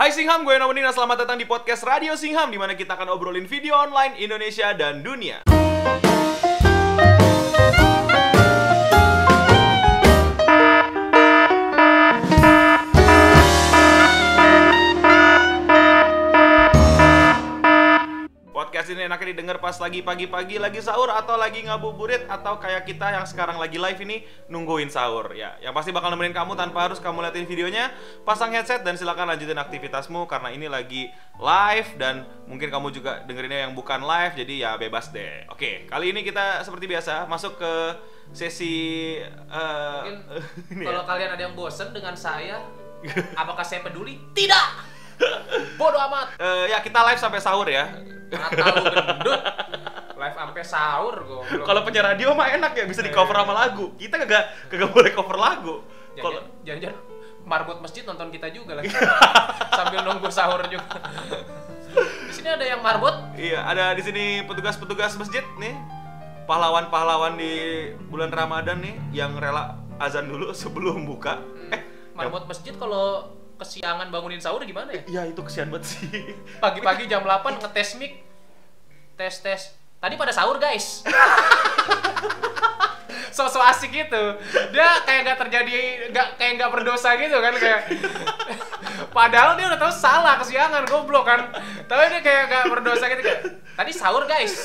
Hai Singham, gue Nawanina. Selamat datang di podcast Radio Singham di mana kita akan obrolin video online Indonesia dan dunia. Podcast ini enaknya didengar pas lagi pagi-pagi lagi sahur atau lagi ngabuburit atau kayak kita yang sekarang lagi live ini nungguin sahur ya. Yang pasti bakal nemenin kamu tanpa harus kamu liatin videonya. Pasang headset dan silakan lanjutin aktivitasmu karena ini lagi live dan mungkin kamu juga dengerinnya yang bukan live jadi ya bebas deh. Oke, kali ini kita seperti biasa masuk ke sesi Mungkin ini kalau ya. kalian ada yang bosen dengan saya, apakah saya peduli? Tidak. Bodoh amat. Eh, ya kita live sampai sahur ya. Mata lu gendut. Live sampai sahur goblok. Kalau penyiar radio mah enak ya bisa di cover sama lagu. Kita kagak kagak boleh cover lagu. Kalau jangan-jangan marbot masjid nonton kita juga lagi. Sambil nunggu sahur juga. Di sini ada yang marbot. Iya, ada di sini petugas-petugas masjid nih. Pahlawan-pahlawan di bulan Ramadan nih yang rela azan dulu sebelum buka. Eh, Marbot masjid kalau kesiangan bangunin sahur gimana ya? ya itu kesian banget sih. Pagi-pagi jam 8 ngetes mic. Tes tes. Tadi pada sahur, guys. Sosok asik gitu. Dia kayak nggak terjadi nggak kayak nggak berdosa gitu kan kayak Padahal dia udah tahu salah kesiangan goblok kan. Tapi dia kayak nggak berdosa gitu kayak Tadi sahur, guys.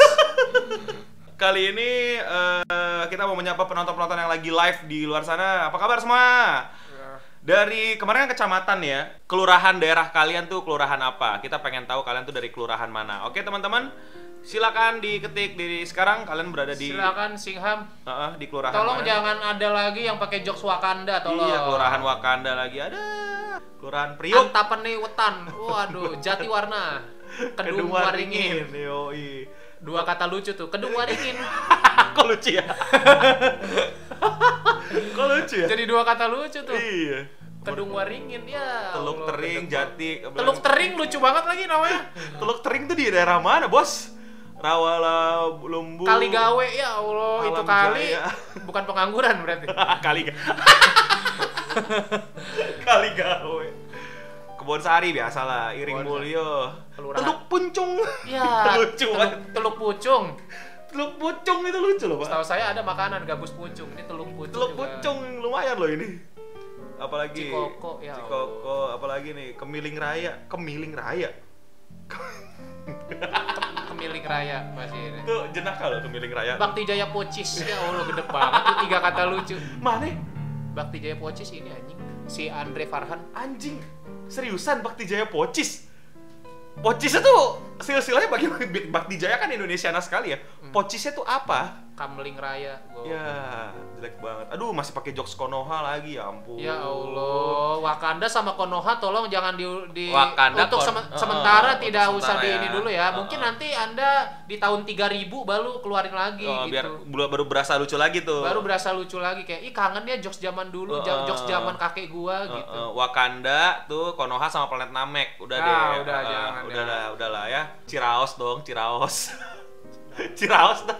Kali ini eh, kita mau menyapa penonton-penonton yang lagi live di luar sana. Apa kabar semua? Dari kemarin kan kecamatan ya, kelurahan daerah kalian tuh kelurahan apa? Kita pengen tahu kalian tuh dari kelurahan mana. Oke teman-teman, silakan diketik di sekarang kalian berada di Silakan Singham. Heeh, di kelurahan Tolong mana? jangan ada lagi yang pakai jokes Wakanda tolong. Iya, kelurahan Wakanda lagi ada. Kelurahan Priok. Antapen nih wetan. Waduh, jati warna. Kedung waringin. Yoi. Dua kata lucu tuh. Kedung waringin. Kok lucu ya? Kok lucu ya? Jadi dua kata lucu tuh. Iya. Kedung waringin ya. Teluk Tering, Jati. Teluk Tering lucu banget lagi namanya. Teluk Tering tuh di daerah mana, Bos? Rawala, Lumbu. Kali gawe ya Allah itu kali Jaya. bukan pengangguran berarti. kali Kali gawe. Kebon Sari biasalah, Iring Kebon Mulyo. Kelurahan. Teluk Puncung. Ya. lucu teluk, banget. teluk pucung. Teluk Pucung itu lucu loh, Pak. Setahu saya ada makanan gabus pucung. Ini teluk pucung. Teluk juga. Pucung lumayan loh ini. Apalagi Cikoko, ya Cikoko, apalagi nih Kemiling Raya, Kemiling Raya. Kemiling raya masih ini. Itu jenaka loh Kemiling Raya. Bakti Jaya Pocis. Ya Allah gede banget tuh tiga kata lucu. Mana? Bakti Jaya Pocis ini anjing. Si Andre Farhan. Anjing. Seriusan Bakti Jaya Pocis. Pocis itu silsilahnya bagi Bakti Jaya kan Indonesiana sekali ya. Pocisnya tuh apa? Kamling Raya. Gua- Ya, jelek banget. Aduh, masih pakai jokes Konoha lagi, ya ampun. Ya Allah, Wakanda sama Konoha tolong jangan di, di Wakanda, untuk uh, sementara untuk tidak sementara usah di ya. ini dulu ya. Uh, Mungkin uh. nanti Anda di tahun 3000 baru keluarin lagi Oh, gitu. biar baru, baru berasa lucu lagi tuh. Baru berasa lucu lagi kayak ih kangen ya jokes zaman dulu, Uh, jokes zaman kakek gua Uh, gitu. uh, Wakanda tuh Konoha sama planet Namek. Udah Ah, deh. udah, Uh, jangan, udah jangan. lah, udah lah ya. Ciraos dong, Ciraos. Ciraos dah.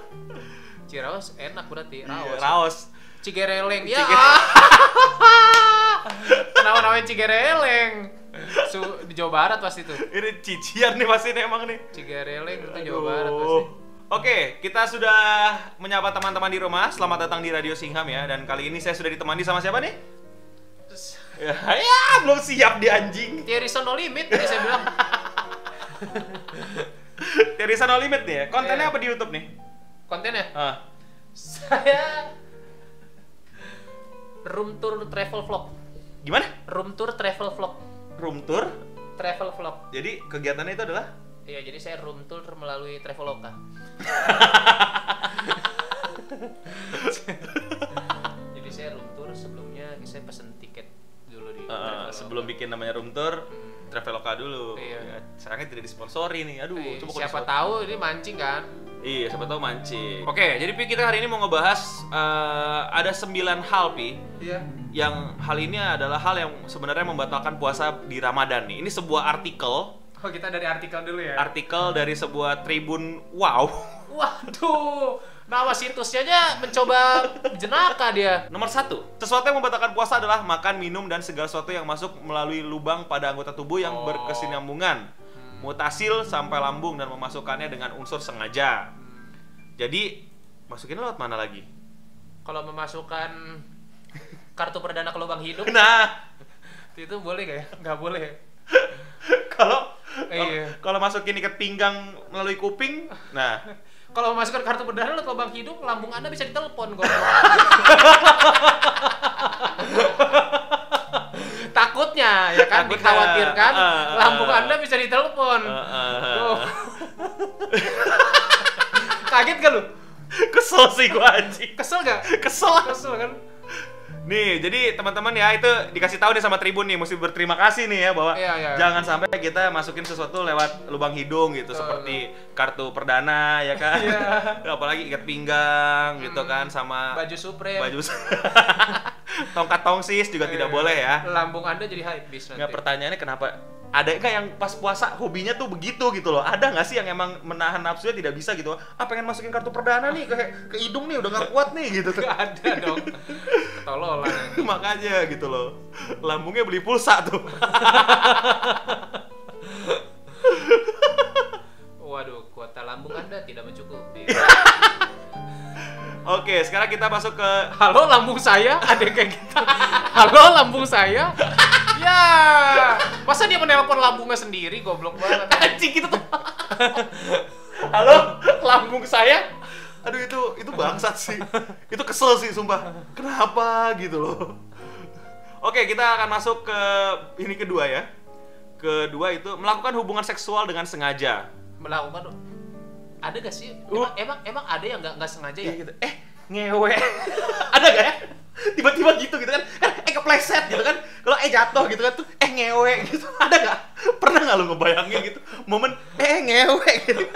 Ciraos enak berarti, Iya, Raos. Raos. Cigereleng. Ya. Kenapa namanya Cigereleng? Su di Jawa Barat pasti tuh. Ini cician nih pasti nih emang nih. Cigereleng itu. Jawa Barat pasti. Oke, kita sudah menyapa teman-teman di rumah. Selamat datang di Radio Singham ya. Dan kali ini saya sudah ditemani sama siapa nih? Terus, Ya, ya belum siap di anjing. Thierry No Limit tadi saya bilang. Teresa No Limit nih ya. Kontennya Iya. apa di YouTube nih? Kontennya Ah. saya room tour travel vlog. Gimana? Room tour travel vlog. Room tour. Travel vlog. Jadi kegiatannya itu adalah Iya, jadi saya room tour melalui Traveloka. jadi saya room tour sebelumnya saya pesen tiket dulu di eh, Traveloka. sebelum bikin namanya room tour, Traveloka dulu. Iya. Ya, sayangnya tidak disponsori nih. Aduh, Eh, coba siapa tahu ini mancing kan? Iya, siapa tahu mancing. Oke, jadi Pi kita hari ini mau ngebahas eh, ada 9 hal Pi Iya. yang hal ini adalah hal yang sebenarnya membatalkan puasa di Ramadan nih. Ini sebuah artikel, Oh, kita dari artikel dulu ya. artikel dari sebuah tribun wow. Waduh, Nama situsnya aja mencoba jenaka dia. Nomor satu, sesuatu yang membatalkan puasa adalah makan, minum, dan segala sesuatu yang masuk melalui lubang pada anggota tubuh yang Oh. berkesinambungan, mutasil sampai lambung dan memasukkannya dengan unsur sengaja. Jadi, masukin lewat mana lagi? Kalau memasukkan kartu perdana ke lubang hidung Nah, itu boleh gak ya? Nggak boleh. ya? kalau Iya. kalau masukin ikat pinggang melalui kuping, nah Kalau memasukkan kartu perdana ke lubang hidung, lambung Anda bisa ditelepon goblok. Takutnya ya kan Takutnya, dikhawatirkan ah, ah, lambung. Anda bisa ditelepon. eh, eh, Oh. Kaget gak lu? kesel sih gua anjing. Kesel gak? Kesel. Kesel kan? Nih, jadi teman-teman ya itu dikasih tahu nih sama Tribun nih, mesti berterima kasih nih ya bahwa Iya, iya. jangan sampai kita masukin sesuatu lewat lubang hidung gitu Betul, seperti kartu perdana ya kan. Iya. Apalagi ikat pinggang gitu kan sama Baju Supreme. baju tongkat tongsis juga tidak Iya. boleh ya. Lambung Anda jadi hype bis nanti. Nggak pertanyaannya kenapa ada nggak yang pas puasa hobinya tuh begitu gitu loh ada nggak sih yang emang menahan nafsunya tidak bisa gitu ah pengen masukin kartu perdana nih ke ke hidung nih udah nggak kuat nih gitu Gak ada dong. Ketololan. makanya gitu loh lambungnya beli pulsa tuh Waduh, kuota lambung Anda tidak mencukupi. oke sekarang kita masuk ke Halo lambung saya, ada yang kayak gitu. Halo lambung saya. Ya, masa dia menelpon lambungnya sendiri, goblok banget. anjing gitu tuh halo lambung saya aduh itu itu bangsat sih itu kesel sih sumpah kenapa gitu loh oke kita akan masuk ke ini kedua ya kedua itu melakukan hubungan seksual dengan sengaja Melakukan ada gak sih? Uh. Emang, emang, emang ada yang nggak nggak sengaja ya? Iya gitu. Eh, ngewe. Ada gak ya? Tiba-tiba gitu gitu kan. Kan eh kepleset gitu kan. Kalau eh jatuh gitu kan tuh eh ngewe gitu. Ada gak? Pernah gak lu ngebayangin gitu momen eh ngewe gitu.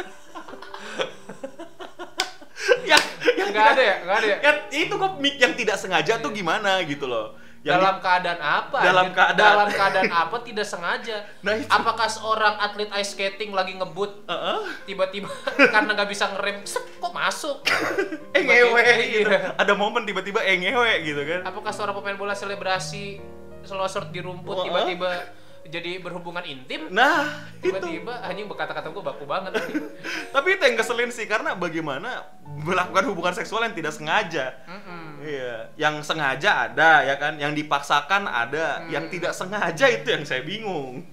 yang yang Nggak ada ya? Nggak ada ya? Yang itu kok yang tidak sengaja tuh gimana gitu loh. Yang dalam keadaan apa? Dalam anjir? keadaan- dalam keadaan apa tidak sengaja? Nah, itu. Apakah seorang atlet ice skating lagi ngebut Heeh. tiba-tiba karena nggak bisa ngerem, kok masuk? eh ngewe gitu. iya. Ada momen tiba-tiba eh ngewe gitu kan. Apakah seorang pemain bola selebrasi selosor di rumput Oh, tiba-tiba jadi berhubungan intim? Nah, itu. Tiba-tiba anjing berkata-kata gue baku banget. Tapi itu yang keselin sih karena bagaimana melakukan hubungan seksual yang tidak sengaja. Mm-mm. Iya, yang sengaja ada ya kan, yang dipaksakan ada, Hmm. yang tidak sengaja itu yang saya bingung.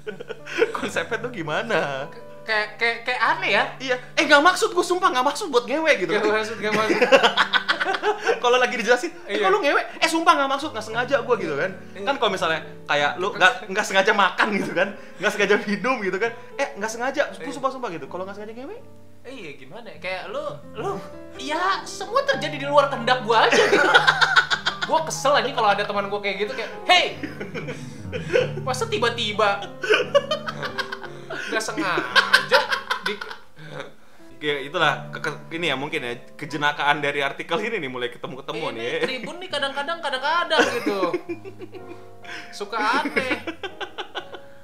Konsepnya tuh gimana? Kayak kayak kayak aneh ya. Iya, eh nggak maksud gue sumpah nggak maksud buat ngewe gitu. Gak maksud, gak maksud. kalau lagi dijelasin, eh Iya. kalau ngewe, eh sumpah nggak maksud nggak sengaja gue gitu kan. Iya. Kan kalau misalnya kayak lu nggak nggak sengaja makan gitu kan, nggak sengaja minum gitu kan, eh nggak sengaja, gue Iya. sumpah sumpah gitu. Kalau nggak sengaja ngewe, Eh, iya gimana? ya? Kayak lu lu ya semua terjadi di luar kehendak gua aja gitu. gua kesel aja kalau ada teman gua kayak gitu kayak, "Hey, masa tiba-tiba nggak sengaja di ya itulah ke- ke- ini ya mungkin ya kejenakaan dari artikel ini nih mulai ketemu ketemu nih. ini ya. tribun nih kadang-kadang kadang-kadang gitu suka aneh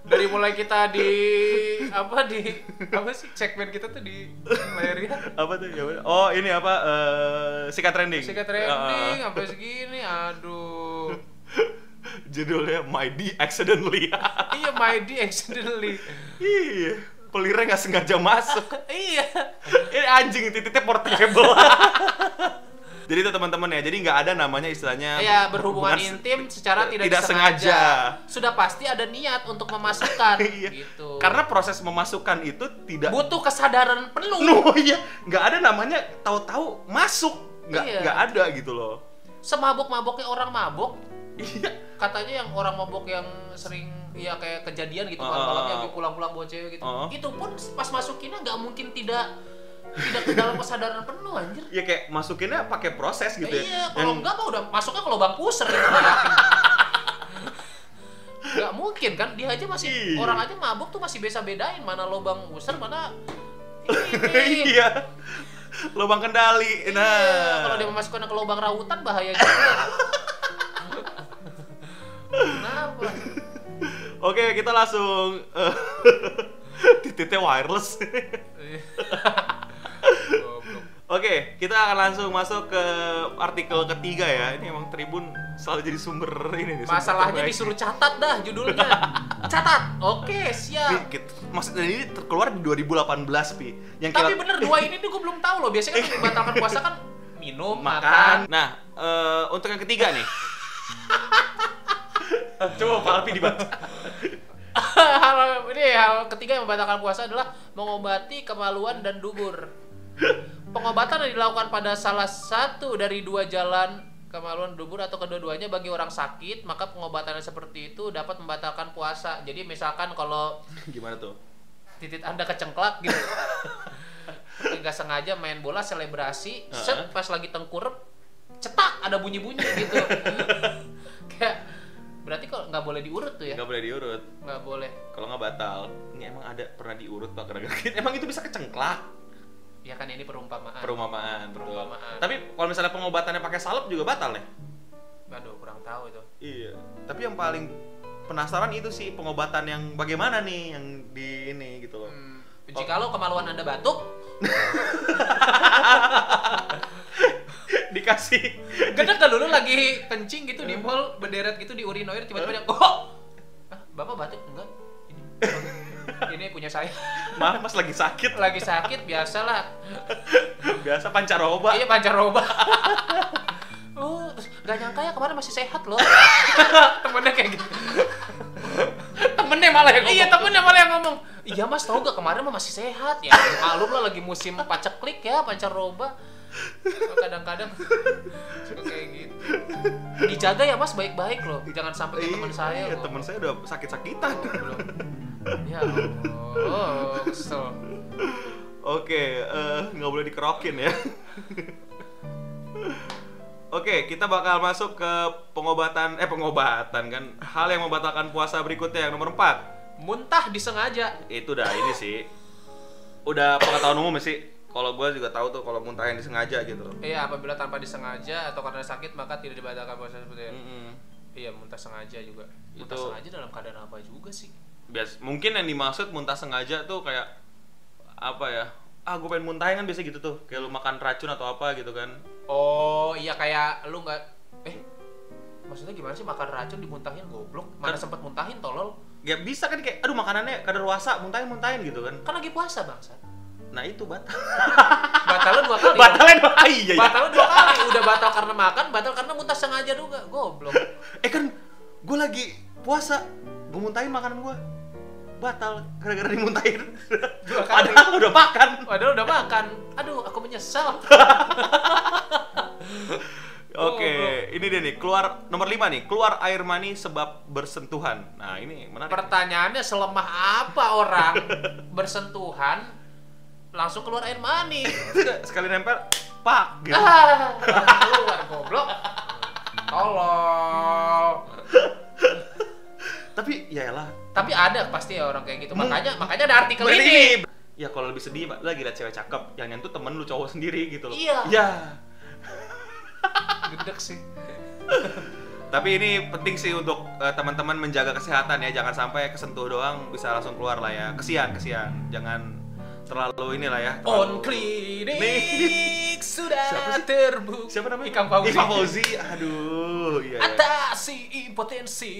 dari mulai kita di apa di apa sih segmen kita tuh di layarnya apa tuh? Ya oh ini apa eh, sikat trending? Sikat trending Ah, sampai segini aduh. Judulnya my D accidentally. Iya my D accidentally. Iya. Pelirnya nggak sengaja masuk. Iya. Ini anjing titiknya portable jadi itu teman-teman ya jadi nggak ada namanya istilahnya ya berhubungan intim secara tidak, tidak disengaja. sengaja. sudah pasti ada niat untuk memasukkan Iya. gitu karena proses memasukkan itu tidak butuh kesadaran penuh no iya nggak ada namanya tahu-tahu masuk nggak Iya. nggak ada gitu loh semabuk-mabuknya orang mabuk iya katanya yang orang mabuk yang sering ya kayak kejadian gitu Ah. malam-malamnya dia pulang-pulang bawa cewek gitu Ah. itu pun pas masukinnya nggak mungkin tidak tidak ke dalam kesadaran penuh anjir. Ya kayak masukinnya pakai proses gitu ya. Iya kalau Yang- enggak mah udah masuknya ke lubang puser gitu nggak mungkin kan dia aja masih Iya. orang aja mabuk tuh masih bisa bedain mana lubang puser mana iya. Lubang kendali nah. Iya, kalau dia memasukkan ke lubang rautan bahaya juga. Kenapa? Oke kita langsung eh, titiknya wireless. Goblok. Oke, kita akan langsung masuk ke artikel ketiga ya. Ini emang Tribun selalu jadi sumber ini nih. sumber Masalahnya terbaik. disuruh catat dah judulnya. Catat. Oke, siap. kita- Maksudnya ini terkeluar di 2018 pi. Yang Tapi kita- bener dua ini tuh gue belum tahu loh. Biasanya kan yang membatalkan puasa kan minum, makan. makan. Nah, eh, untuk yang ketiga nih. Coba Pak Alpi dibaca. hal ini hal ketiga yang membatalkan puasa adalah mengobati kemaluan dan dubur. Pengobatan yang dilakukan pada salah satu dari dua jalan kemaluan dubur atau kedua-duanya bagi orang sakit, maka pengobatan yang seperti itu dapat membatalkan puasa. Jadi misalkan kalau Gimana tuh? titik Anda kecengklak gitu. Nggak sengaja main bola selebrasi, set pas lagi tengkurep, cetak ada bunyi-bunyi gitu. Kayak berarti kalau nggak boleh diurut tuh ya? Nggak boleh diurut. Nggak boleh. Kalau nggak batal. Ini emang ada pernah diurut Pak gara-gara. Emang itu bisa kecengklak. Ya kan ini perumpamaan. Perumpamaan, betul. Perumpamaan. Tapi kalau misalnya pengobatannya pakai salep juga batal ya? Aduh, kurang tahu itu. Iya. Tapi yang paling penasaran itu sih pengobatan yang bagaimana nih yang di ini gitu loh. Hmm, jikalau kemaluan Anda batuk, Dikasih gede kan dulu lagi kencing gitu di mall, berderet gitu di urinoir tiba-tiba dia, "Oh! Ah, Bapak batuk enggak? Ini. Ini punya saya. maaf mas lagi sakit Lagi sakit biasalah. biasa pancaroba Iya pancaroba. Oh, gak nyangka ya kemarin masih sehat loh. temennya kayak gitu. temennya malah yang ngomong. Iya, temennya malah yang ngomong. Iya mas, tau gak kemarin mah masih sehat ya. Malum lah lagi musim paceklik ya, pancaroba. Kadang-kadang suka kayak gitu. Dijaga ya mas baik-baik loh. Jangan sampai kayak teman saya iya, teman saya udah sakit-sakitan Belum. Ya Allah, kesel. oke eh, nggak boleh dikerokin ya Oke, kita bakal masuk ke pengobatan eh pengobatan kan hal yang membatalkan puasa berikutnya yang nomor 4 Muntah disengaja. itu udah ini sih udah pengetahuan umum sih kalau gue juga tahu tuh kalau muntah yang disengaja gitu Iya, apabila tanpa disengaja atau karena sakit maka tidak dibatalkan puasa seperti itu. Mm-mm. Iya, muntah sengaja juga. Muntah Itu- sengaja dalam keadaan apa juga sih? Bias mungkin yang dimaksud muntah sengaja tuh kayak apa ya ah gue pengen muntahin kan biasa gitu tuh kayak lu makan racun atau apa gitu kan Oh, iya kayak lu nggak eh maksudnya gimana sih makan racun dimuntahin goblok? Mana Kan- sempet muntahin tolol? ya bisa kan kayak aduh makanannya kadar luasa muntahin muntahin gitu kan Kan lagi puasa, Bangsa. nah itu batal Batalnya dua kali. batalnya dua iya ya. Batalnya dua kali. Udah batal karena makan, batal karena muntah sengaja juga. Goblok. eh kan gue lagi puasa gue muntahin makanan gue batal gara-gara dimuntahin Dua kali. padahal udah makan Padahal udah makan. Aduh, aku menyesal. Oke, Oh, ini dia nih, keluar nomor 5 nih, keluar air mani sebab bersentuhan. Nah, ini menarik. Pertanyaannya selemah apa orang bersentuhan langsung keluar air mani? Sekali nempel, pak gitu. Ah, keluar goblok. Tolol. Tapi ya lah. Tapi ada pasti ya orang kayak gitu. Mung- Makanya makanya ada artikel ini. Ya kalau lebih sedih, Pak, lagi lihat cewek cakep, yang nyentuh temen lu cowok sendiri gitu loh. Iya. Ya. Gedek sih. Tapi ini penting sih untuk eh, teman-teman menjaga kesehatan ya, jangan sampai kesentuh doang bisa langsung keluar lah ya. Kesian, kesian. Jangan terlalu inilah ya. On terlalu- klinik Nih. Sudah Siapa sih? terbukti. Siapa namanya? Ikang Fauzi. Ikang Fauzi. Aduh, iya. iya. Atasi impotensi,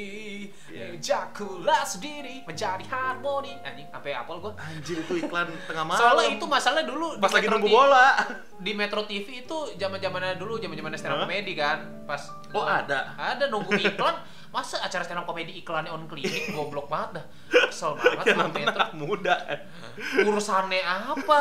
Iya. ejakulasi diri menjadi harmoni. Anjing, sampai apel gua. Anjir itu iklan tengah malam. Soalnya itu masalah dulu pas lagi nunggu bola. Di Metro TV itu zaman-zamannya dulu, zaman-zamannya stand up Hah? comedy kan. Pas Oh, ada? Ada nunggu iklan. Masa acara stand up comedy iklannya on klinik goblok banget dah. Kesel banget Ya nonton Metro. anak muda. Urusannya apa?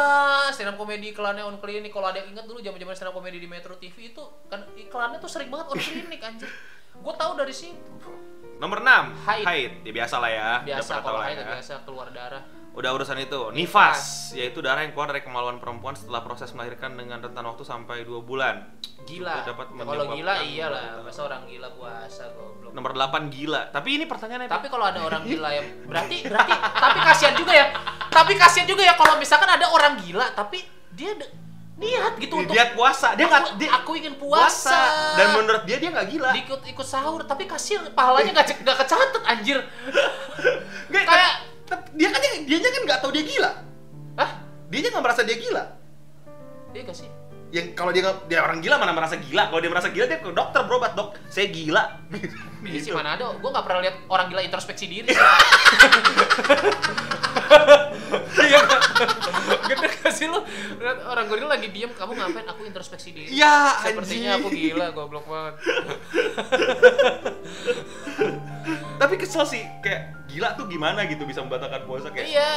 Stand up comedy iklannya on klinik. Kalau ada yang ingat dulu zaman-zaman stand up comedy di Metro TV itu kan iklannya tuh sering banget on klinik anjir. Gue tahu dari situ. Nomor 6, Haid. haid. Ya biasa lah ya. Biasa kalau haid ya. biasa keluar darah. Udah urusan itu. Nifas, yaitu darah yang keluar dari kemaluan perempuan setelah proses melahirkan dengan rentan waktu sampai 2 bulan. Gila. Itu dapat Ya, kalau gila iyalah. Masa orang gila puasa goblok. Nomor 8 gila. Tapi ini pertanyaannya Tapi kalau ada orang gila yang berarti berarti tapi kasihan juga ya. Tapi kasihan juga ya kalau misalkan ada orang gila tapi dia niat gitu untuk dia puasa, dia aku, nggak dia aku ingin puasa. dan menurut dia dia nggak gila. ikut ikut sahur tapi kasihan pahalanya nggak nggak kecatet anjir. Kayak dia kan dia kan nggak tahu dia gila. ah Dia nggak merasa dia gila. iya gak sih? yang kalau dia nggak- dia orang gila mana merasa gila kalau dia merasa gila dia ke dokter berobat dok saya gila Iya sih Gitu. mana ada, gue gak pernah lihat orang gila introspeksi diri. Iya nggak? Gede gak sih lu? Lihat orang gila lagi diem, kamu ngapain? Aku introspeksi diri. ya Sepertinya aku anjing. gila, goblok banget. tapi kesel sih kayak gila tuh gimana gitu bisa membatalkan puasa kayak Iya,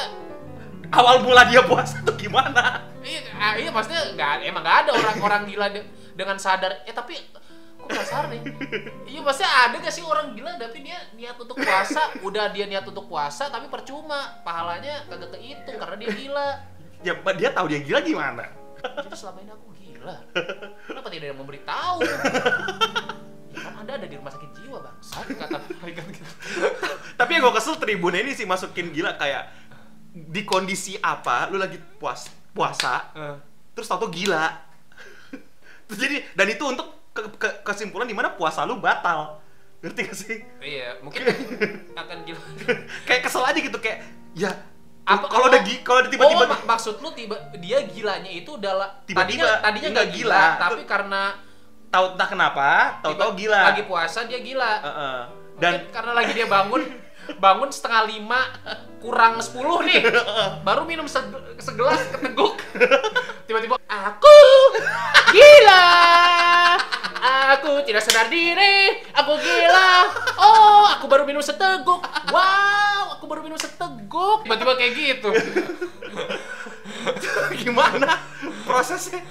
awal mula dia puasa tuh gimana iya, ah, iya maksudnya nggak, emang nggak ada orang-orang gila de- dengan sadar. Eh tapi kok kasar nih? Iya maksudnya ada gak sih orang gila tapi dia niat untuk puasa, udah dia niat untuk puasa tapi percuma, pahalanya kagak kehitung karena dia gila. ya dia tahu dia gila gimana Jadi selama ini aku gila. Kenapa tidak ada yang memberitahu? Kan Anda ada di rumah sakit jiwa, Bang. Saya kata mereka gitu. tapi yang gue kesel tribun ini sih masukin gila kayak di kondisi apa lu lagi puas puasa terus tau gila Terus jadi dan itu untuk ke- ke- kesimpulan di mana puasa lu batal ngerti gak sih Iya, mungkin akan gila. kayak kesel aja gitu kayak ya Apa- kalau udah kalau tiba-tiba oh, mak- maksud lu tiba dia gilanya itu adalah Tiba-tiba, tadinya tadinya nggak gila, gila. tapi karena tahu entah kenapa tahu-tahu gila. lagi puasa dia gila. Heeh. Dan dan karena lagi dia bangun bangun setengah lima kurang sepuluh nih. Baru minum se- segelas keteguk. Tiba-tiba aku gila. Aku tidak sadar diri. Aku gila. Oh aku baru minum seteguk. Wow aku baru minum seteguk. Tiba-tiba kayak gitu gimana prosesnya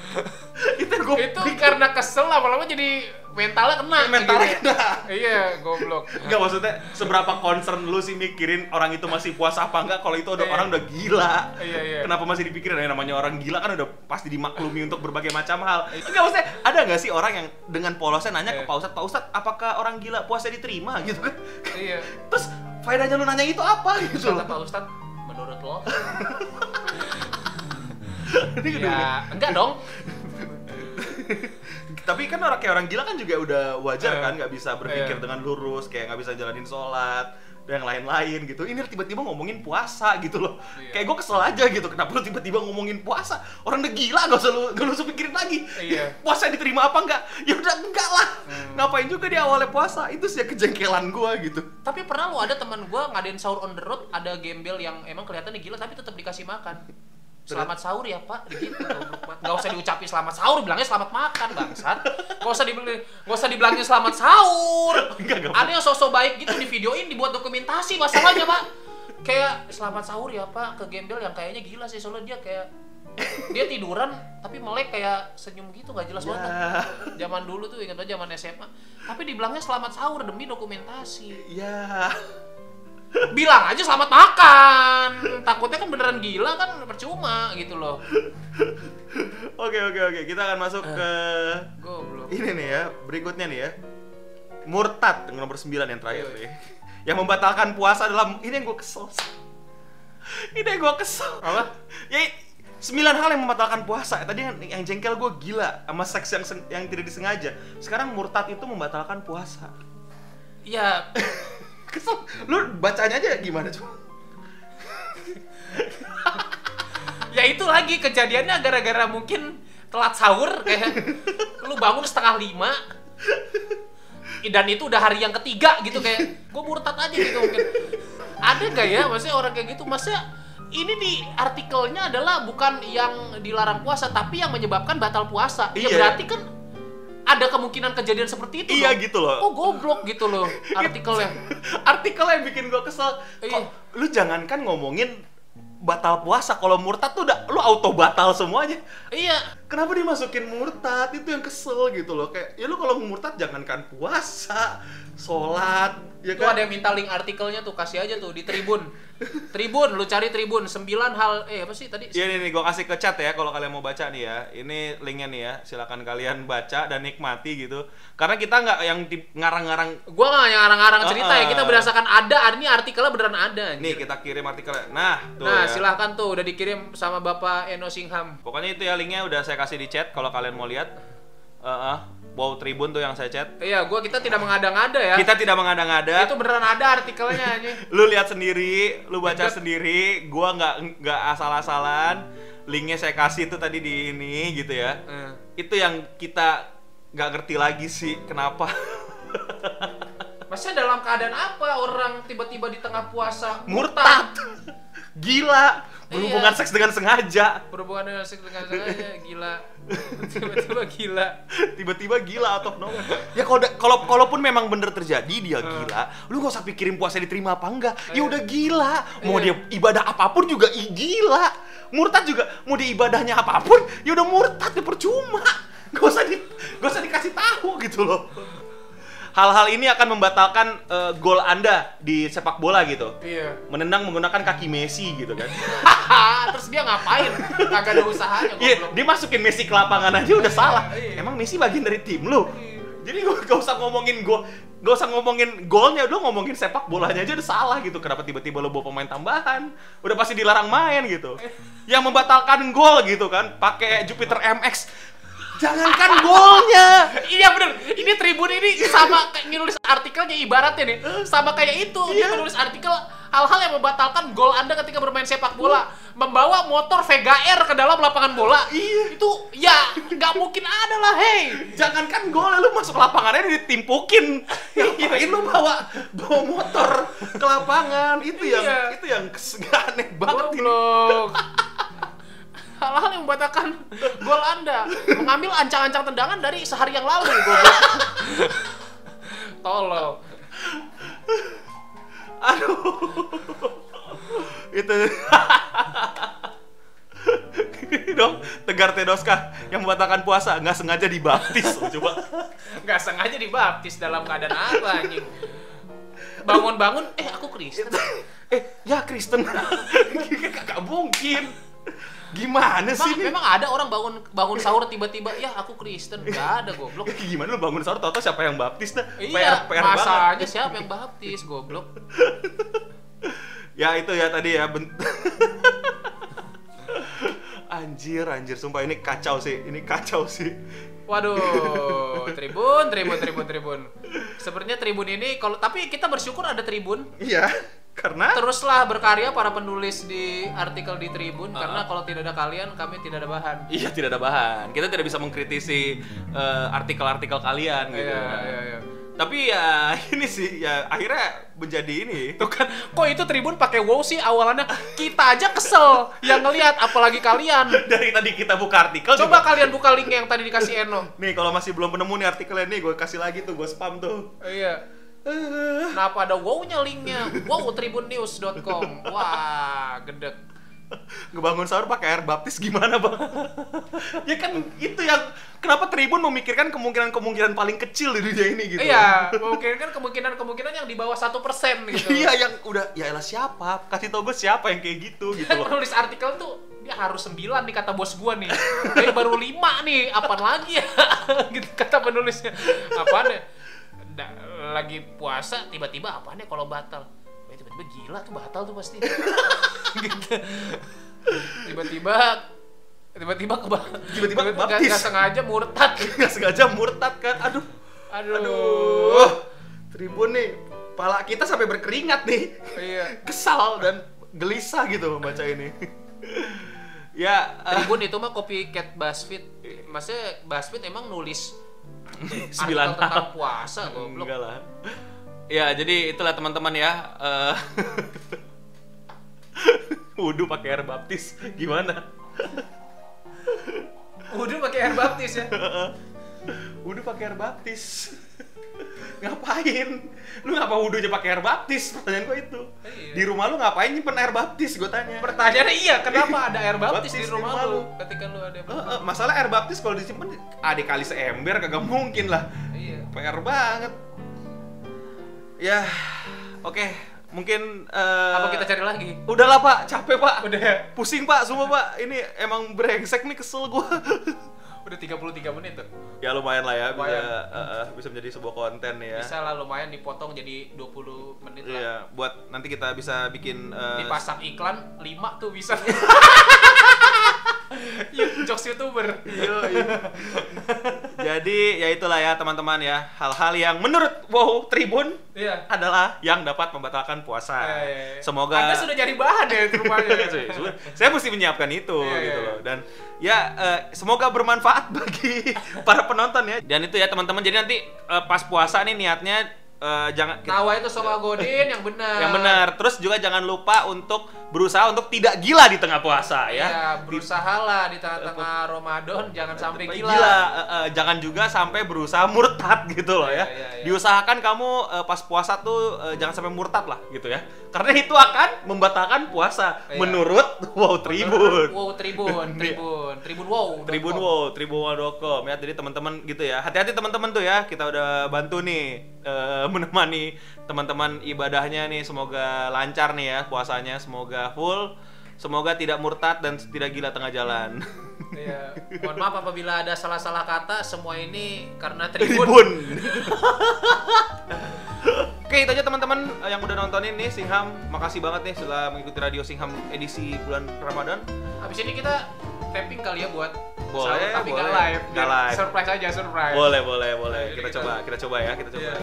itu gue itu karena kesel lama-lama jadi mentalnya kena mentalnya gitu. kena iya goblok Enggak maksudnya seberapa concern lu sih mikirin orang itu masih puasa apa enggak kalau itu udah Iya. orang udah gila. Iya, iya. Kenapa masih dipikirin ya namanya orang gila kan udah pasti dimaklumi untuk berbagai macam hal. Enggak maksudnya ada nggak sih orang yang dengan polosnya nanya ke Iya. Pak Ustadz, Pak Ustadz apakah orang gila puasa diterima gitu kan? iya Terus faedahnya lu nanya itu apa gitu kata. Pak Ustadz menurut lo Ini udah- ya enggak dong Tapi kan orang kayak orang gila kan juga udah wajar Eh. kan nggak bisa berpikir Iya. dengan lurus, kayak nggak bisa jalanin sholat dan yang lain-lain gitu. Ini tiba-tiba ngomongin puasa gitu loh. Iya. Kayak gue kesel aja gitu. Kenapa lu tiba-tiba ngomongin puasa? Orang udah gila gak usah lu gak usah pikirin lagi. Iya. puasa diterima apa enggak? Ya udah enggak lah. Hmm. Ngapain juga di awalnya puasa? Itu sih kejengkelan gue gitu. tapi pernah lu ada teman gua ngadain sahur on the road ada gembel yang emang kelihatannya gila tapi tetap dikasih makan Selamat sahur ya pak, gitu goblok banget. Gak usah diucapin selamat sahur, bilangnya selamat makan bangsat. Gak usah dibeli, gak usah dibilangin selamat sahur. Enggak. Ada yang sosok baik gitu di videoin dibuat dokumentasi masalahnya pak. Kayak selamat sahur ya pak ke gembel yang kayaknya gila sih soalnya dia kayak dia tiduran tapi melek kayak senyum gitu nggak jelas banget. Ya. Zaman dulu tuh ingat aja zaman SMA. Tapi dibilangnya selamat sahur demi dokumentasi. Ya. Bilang aja selamat makan. Takutnya kan beneran gila kan percuma gitu loh. Oke oke oke. Kita akan masuk ke Goblok. ini nih ya. Berikutnya nih ya. Murtad nomor 9 yang terakhir nih. Yang membatalkan puasa adalah ini yang gue kesel. Ini yang gue kesel. Apa? Ya sembilan hal yang membatalkan puasa. Tadi yang, yang jengkel gue gila sama seks yang yang tidak disengaja. Sekarang murtad itu membatalkan puasa. Ya, Kesel. Lu bacanya aja gimana coba? ya itu lagi kejadiannya gara-gara mungkin telat sahur kayak lu bangun setengah lima dan itu udah hari yang ketiga gitu kayak gue murtad aja gitu mungkin ada nggak ya maksudnya orang kayak gitu maksudnya ini di artikelnya adalah bukan yang dilarang puasa tapi yang menyebabkan batal puasa ya Iya. berarti kan ada kemungkinan kejadian seperti itu Iya dong. gitu loh. oh goblok gitu loh artikelnya Artikel yang bikin gue kesel. Kok, Iya. lu jangankan ngomongin batal puasa kalau murtad tuh udah lu auto batal semuanya. iya Kenapa dimasukin murtad? Itu yang kesel gitu loh. Kayak ya lu kalau murtad jangankan puasa, sholat, ya Tuh kan? ada yang minta link artikelnya tuh kasih aja tuh di Tribun. Tribun, lu cari Tribun 9 hal eh apa sih tadi? Iya nih, nih gue kasih ke chat ya kalau kalian mau baca nih ya. Ini linknya nih ya. Silakan kalian baca dan nikmati gitu. Karena kita nggak yang di- ngarang-ngarang. Gua nggak yang ngarang-ngarang cerita ya, Ah. kita berdasarkan ada, ini artikelnya beneran ada. anjir. Nih kita kirim artikelnya. Nah, tuh nah, ya. silahkan tuh udah dikirim sama Bapak Eno Singham. Pokoknya itu ya linknya udah saya kasih di chat kalau kalian mau lihat. Heeh. wow Tribun tuh yang saya chat. Iya, gua kita tidak mengada-ngada ya. Kita tidak mengada-ngada. Itu beneran ada artikelnya aja. lu lihat sendiri, lu baca sendiri, gua nggak nggak asal-asalan. Linknya saya kasih tuh tadi di ini gitu ya. Itu yang kita nggak ngerti lagi sih kenapa Maksudnya dalam keadaan apa orang tiba-tiba di tengah puasa murtad gila berhubungan Iya. seks dengan sengaja. Berhubungan dengan seks dengan sengaja gila. Tiba-tiba gila. Tiba-tiba gila atau no. Ya kalau kalaupun memang bener terjadi dia gila lu gak usah pikirin puasa diterima apa enggak. Ya Iya. udah gila. Mau Iya. dia ibadah apa pun juga i- gila. Murtad juga mau dia ibadahnya apa pun ya udah murtad ya percuma gak usah di gak usah dikasih tahu gitu loh hal-hal ini akan membatalkan eh, gol anda di sepak bola gitu iya menendang menggunakan kaki Messi gitu kan terus dia ngapain kagak ada usahanya Iya, dia masukin Messi ke lapangan aja udah Iya, salah. iya. Emang Messi bagian dari tim lu? Iya. Jadi gak, gak usah ngomongin gol, gak usah ngomongin golnya, udah ngomongin sepak bolanya aja udah salah gitu. Kenapa tiba-tiba lo bawa pemain tambahan? Udah pasti dilarang main gitu. Yang membatalkan gol gitu kan, pakai Jupiter MX. Jangankan golnya. Iya bener, ini Tribun ini sama kayak nulis artikelnya ibaratnya nih sama kayak itu dia Iya. menulis artikel hal-hal yang membatalkan gol anda ketika bermain sepak bola membawa motor Vega R ke dalam lapangan bola Iya. itu ya nggak mungkin ada lah hei Jangankan golnya lu masuk lapangannya ditimpukin. Ngapain lu bawa bawa motor ke lapangan? Itu yang Iya. itu yang aneh banget ini. hal-hal yang membatalkan gol anda mengambil ancang-ancang tendangan dari sehari yang lalu goblok tolol Aduh. itu. Dong tegar tedoska yang membatalkan puasa. Nggak sengaja dibaptis loh, coba. Nggak sengaja dibaptis dalam keadaan apa anjing? Bangun-bangun eh aku Kristen. Eh ya Kristen. Gak mungkin gimana sih ini? memang ada orang bangun bangun sahur tiba-tiba ya aku Kristen. Nggak ada goblok. Gimana lu bangun sahur? Tau siapa yang baptis dah? Iya PR, PR banget. masanya siapa yang baptis goblok. Ya itu ya tadi ya ben- anjir anjir sumpah ini kacau sih ini kacau sih. Waduh tribun tribun tribun tribun. Sepertinya tribun ini kalau tapi kita bersyukur ada tribun. Iya karena teruslah berkarya para penulis di artikel di tribun Ah. karena kalau tidak ada kalian kami tidak ada bahan Iya tidak ada bahan. Kita tidak bisa mengkritisi eh, artikel-artikel kalian gitu. Iya, iya, iya. Tapi ya ini sih ya akhirnya menjadi ini. Tuh kan, kok itu Tribun pakai wow sih awalannya kita aja kesel yang ngelihat apalagi kalian. Dari tadi kita buka artikel Coba juga- kalian buka link yang tadi dikasih Eno. nih kalau masih belum penemu nih artikelnya nih gue kasih lagi tuh gue spam tuh. Iya. Kenapa ada wow-nya linknya? Wow tribunnews.com. Wah, gedek. Ngebangun sahur pakai air baptis gimana bang? ya kan itu yang kenapa Tribun memikirkan kemungkinan-kemungkinan paling kecil di dunia ini gitu. Iya, mungkin kan kemungkinan-kemungkinan yang di bawah satu persen gitu. Iya yang udah ya elah siapa? Kasih tau gue siapa yang kayak gitu gitu loh. Penulis artikel tuh dia harus 9 nih kata bos gua nih. Tapi baru 5 nih, apaan lagi ya? gitu kata penulisnya. Apaan ya? Da- lagi puasa tiba-tiba apaan ya kalau batal? Ya, tiba-tiba gila tuh batal tuh pasti. gitu. Tiba-tiba tiba-tiba keba Tiba-tiba nggak sengaja murtad. Nggak sengaja murtad kan? Aduh. Aduh. Aduh, Tribun nih, pala kita sampai berkeringat nih. Iya. Kesal dan gelisah gitu membaca ini. ya, eh, Tribun itu mah copycat BuzzFeed. Maksudnya BuzzFeed emang nulis sembilan tentang puasa goblok. Enggak lah. Ya, jadi itulah teman-teman ya. eh, Wudhu pakai air baptis, gimana? Wudhu pakai air baptis ya. Wudhu pakai air baptis. ngapain? Lu ngapa wudhu aja pakai air baptis? Pertanyaan gua itu. Iya. Di rumah lu ngapain nyimpen air baptis? Gua tanya. Pertanyaannya iya, kenapa ada air baptis, Baptis di di rumah rumah lu? lu? Ketika lu ada Eh, eh, masalah air baptis kalau disimpan adik kali seember kagak mungkin lah. Iya. PR banget. Ya, oke. Mungkin eh, Apa kita cari lagi? Udahlah Pak, capek Pak. Udah. Pusing Pak, semua Pak. Ini emang brengsek nih kesel gua. Udah 33 menit tuh. ya lumayan lah ya, bisa Lumayan. eh, eh, bisa menjadi sebuah konten ya. Bisa lah lumayan dipotong jadi 20 menit lah. Iya, buat nanti kita bisa bikin eh, Dipasang iklan 5 tuh bisa. Yuk, jokes YouTuber. Iya, iya. Jadi ya itulah ya teman-teman ya hal-hal yang menurut wow Tribun Iya. adalah yang dapat membatalkan puasa. Iya, iya, iya. Semoga Anda sudah jadi bahan ya. Sudah. saya mesti menyiapkan itu Iya, gitu iya, loh dan ya eh, semoga bermanfaat bagi para penonton ya dan itu ya teman-teman jadi nanti eh, pas puasa nih niatnya eh, jangan Tawa itu sama Godin yang benar. yang benar terus juga jangan lupa untuk berusaha untuk tidak gila di tengah puasa ya Ya, berusaha lah di tengah-tengah Ramadan jangan sampai Sampai gila. eh, eh, jangan juga sampai berusaha murtad gitu loh ya. Iya, iya, iya. Diusahakan kamu eh, pas puasa tuh eh, jangan sampai murtad lah gitu ya. Karena itu akan membatalkan puasa Iya. menurut Wow Tribun. Wow, Tribun, Tribun, Tribun Wow. Tribun Wow, tribunwow.com ya. Jadi teman-teman gitu ya. Hati-hati teman-teman tuh ya. Kita udah bantu nih eh, menemani teman-teman ibadahnya nih. Semoga lancar nih ya puasanya. Semoga full. Semoga tidak murtad dan tidak gila tengah jalan. Iya. Mohon maaf apabila ada salah-salah kata, semua ini karena Tribun. Tribun. Oke, itu aja teman-teman eh, yang udah nontonin nih Singham. Makasih banget nih sudah mengikuti Radio Singham edisi bulan Ramadan. Habis ini kita tapping kali ya buat Boleh, sahur, tapi boleh. live. Biar live. Surprise aja, surprise. Boleh, boleh, boleh. Jadi Kita kita- coba, kita coba ya, kita coba. Iya.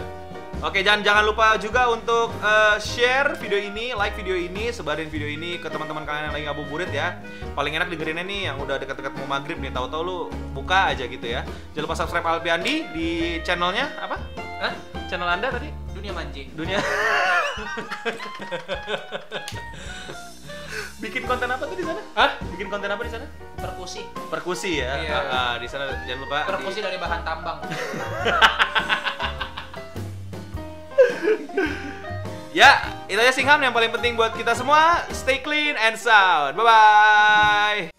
Oke, jangan jangan lupa juga untuk eh, share video ini, like video ini, sebarin video ini ke teman-teman kalian yang lagi ngabuburit ya. Paling enak dengerinnya nih yang udah dekat-dekat mau maghrib nih, tahu-tahu lu buka aja gitu ya. Jangan lupa subscribe Alpiandi di channelnya apa? Hah? Channel Anda tadi? Dunia manji. dunia bikin konten apa tuh di sana Hah? bikin konten apa di sana Perkusi. perkusi ya Iya. Ah, ah, di sana jangan lupa di- Perkusi dari bahan tambang. ya itu aja singham yang paling penting buat kita semua stay clean and sound bye bye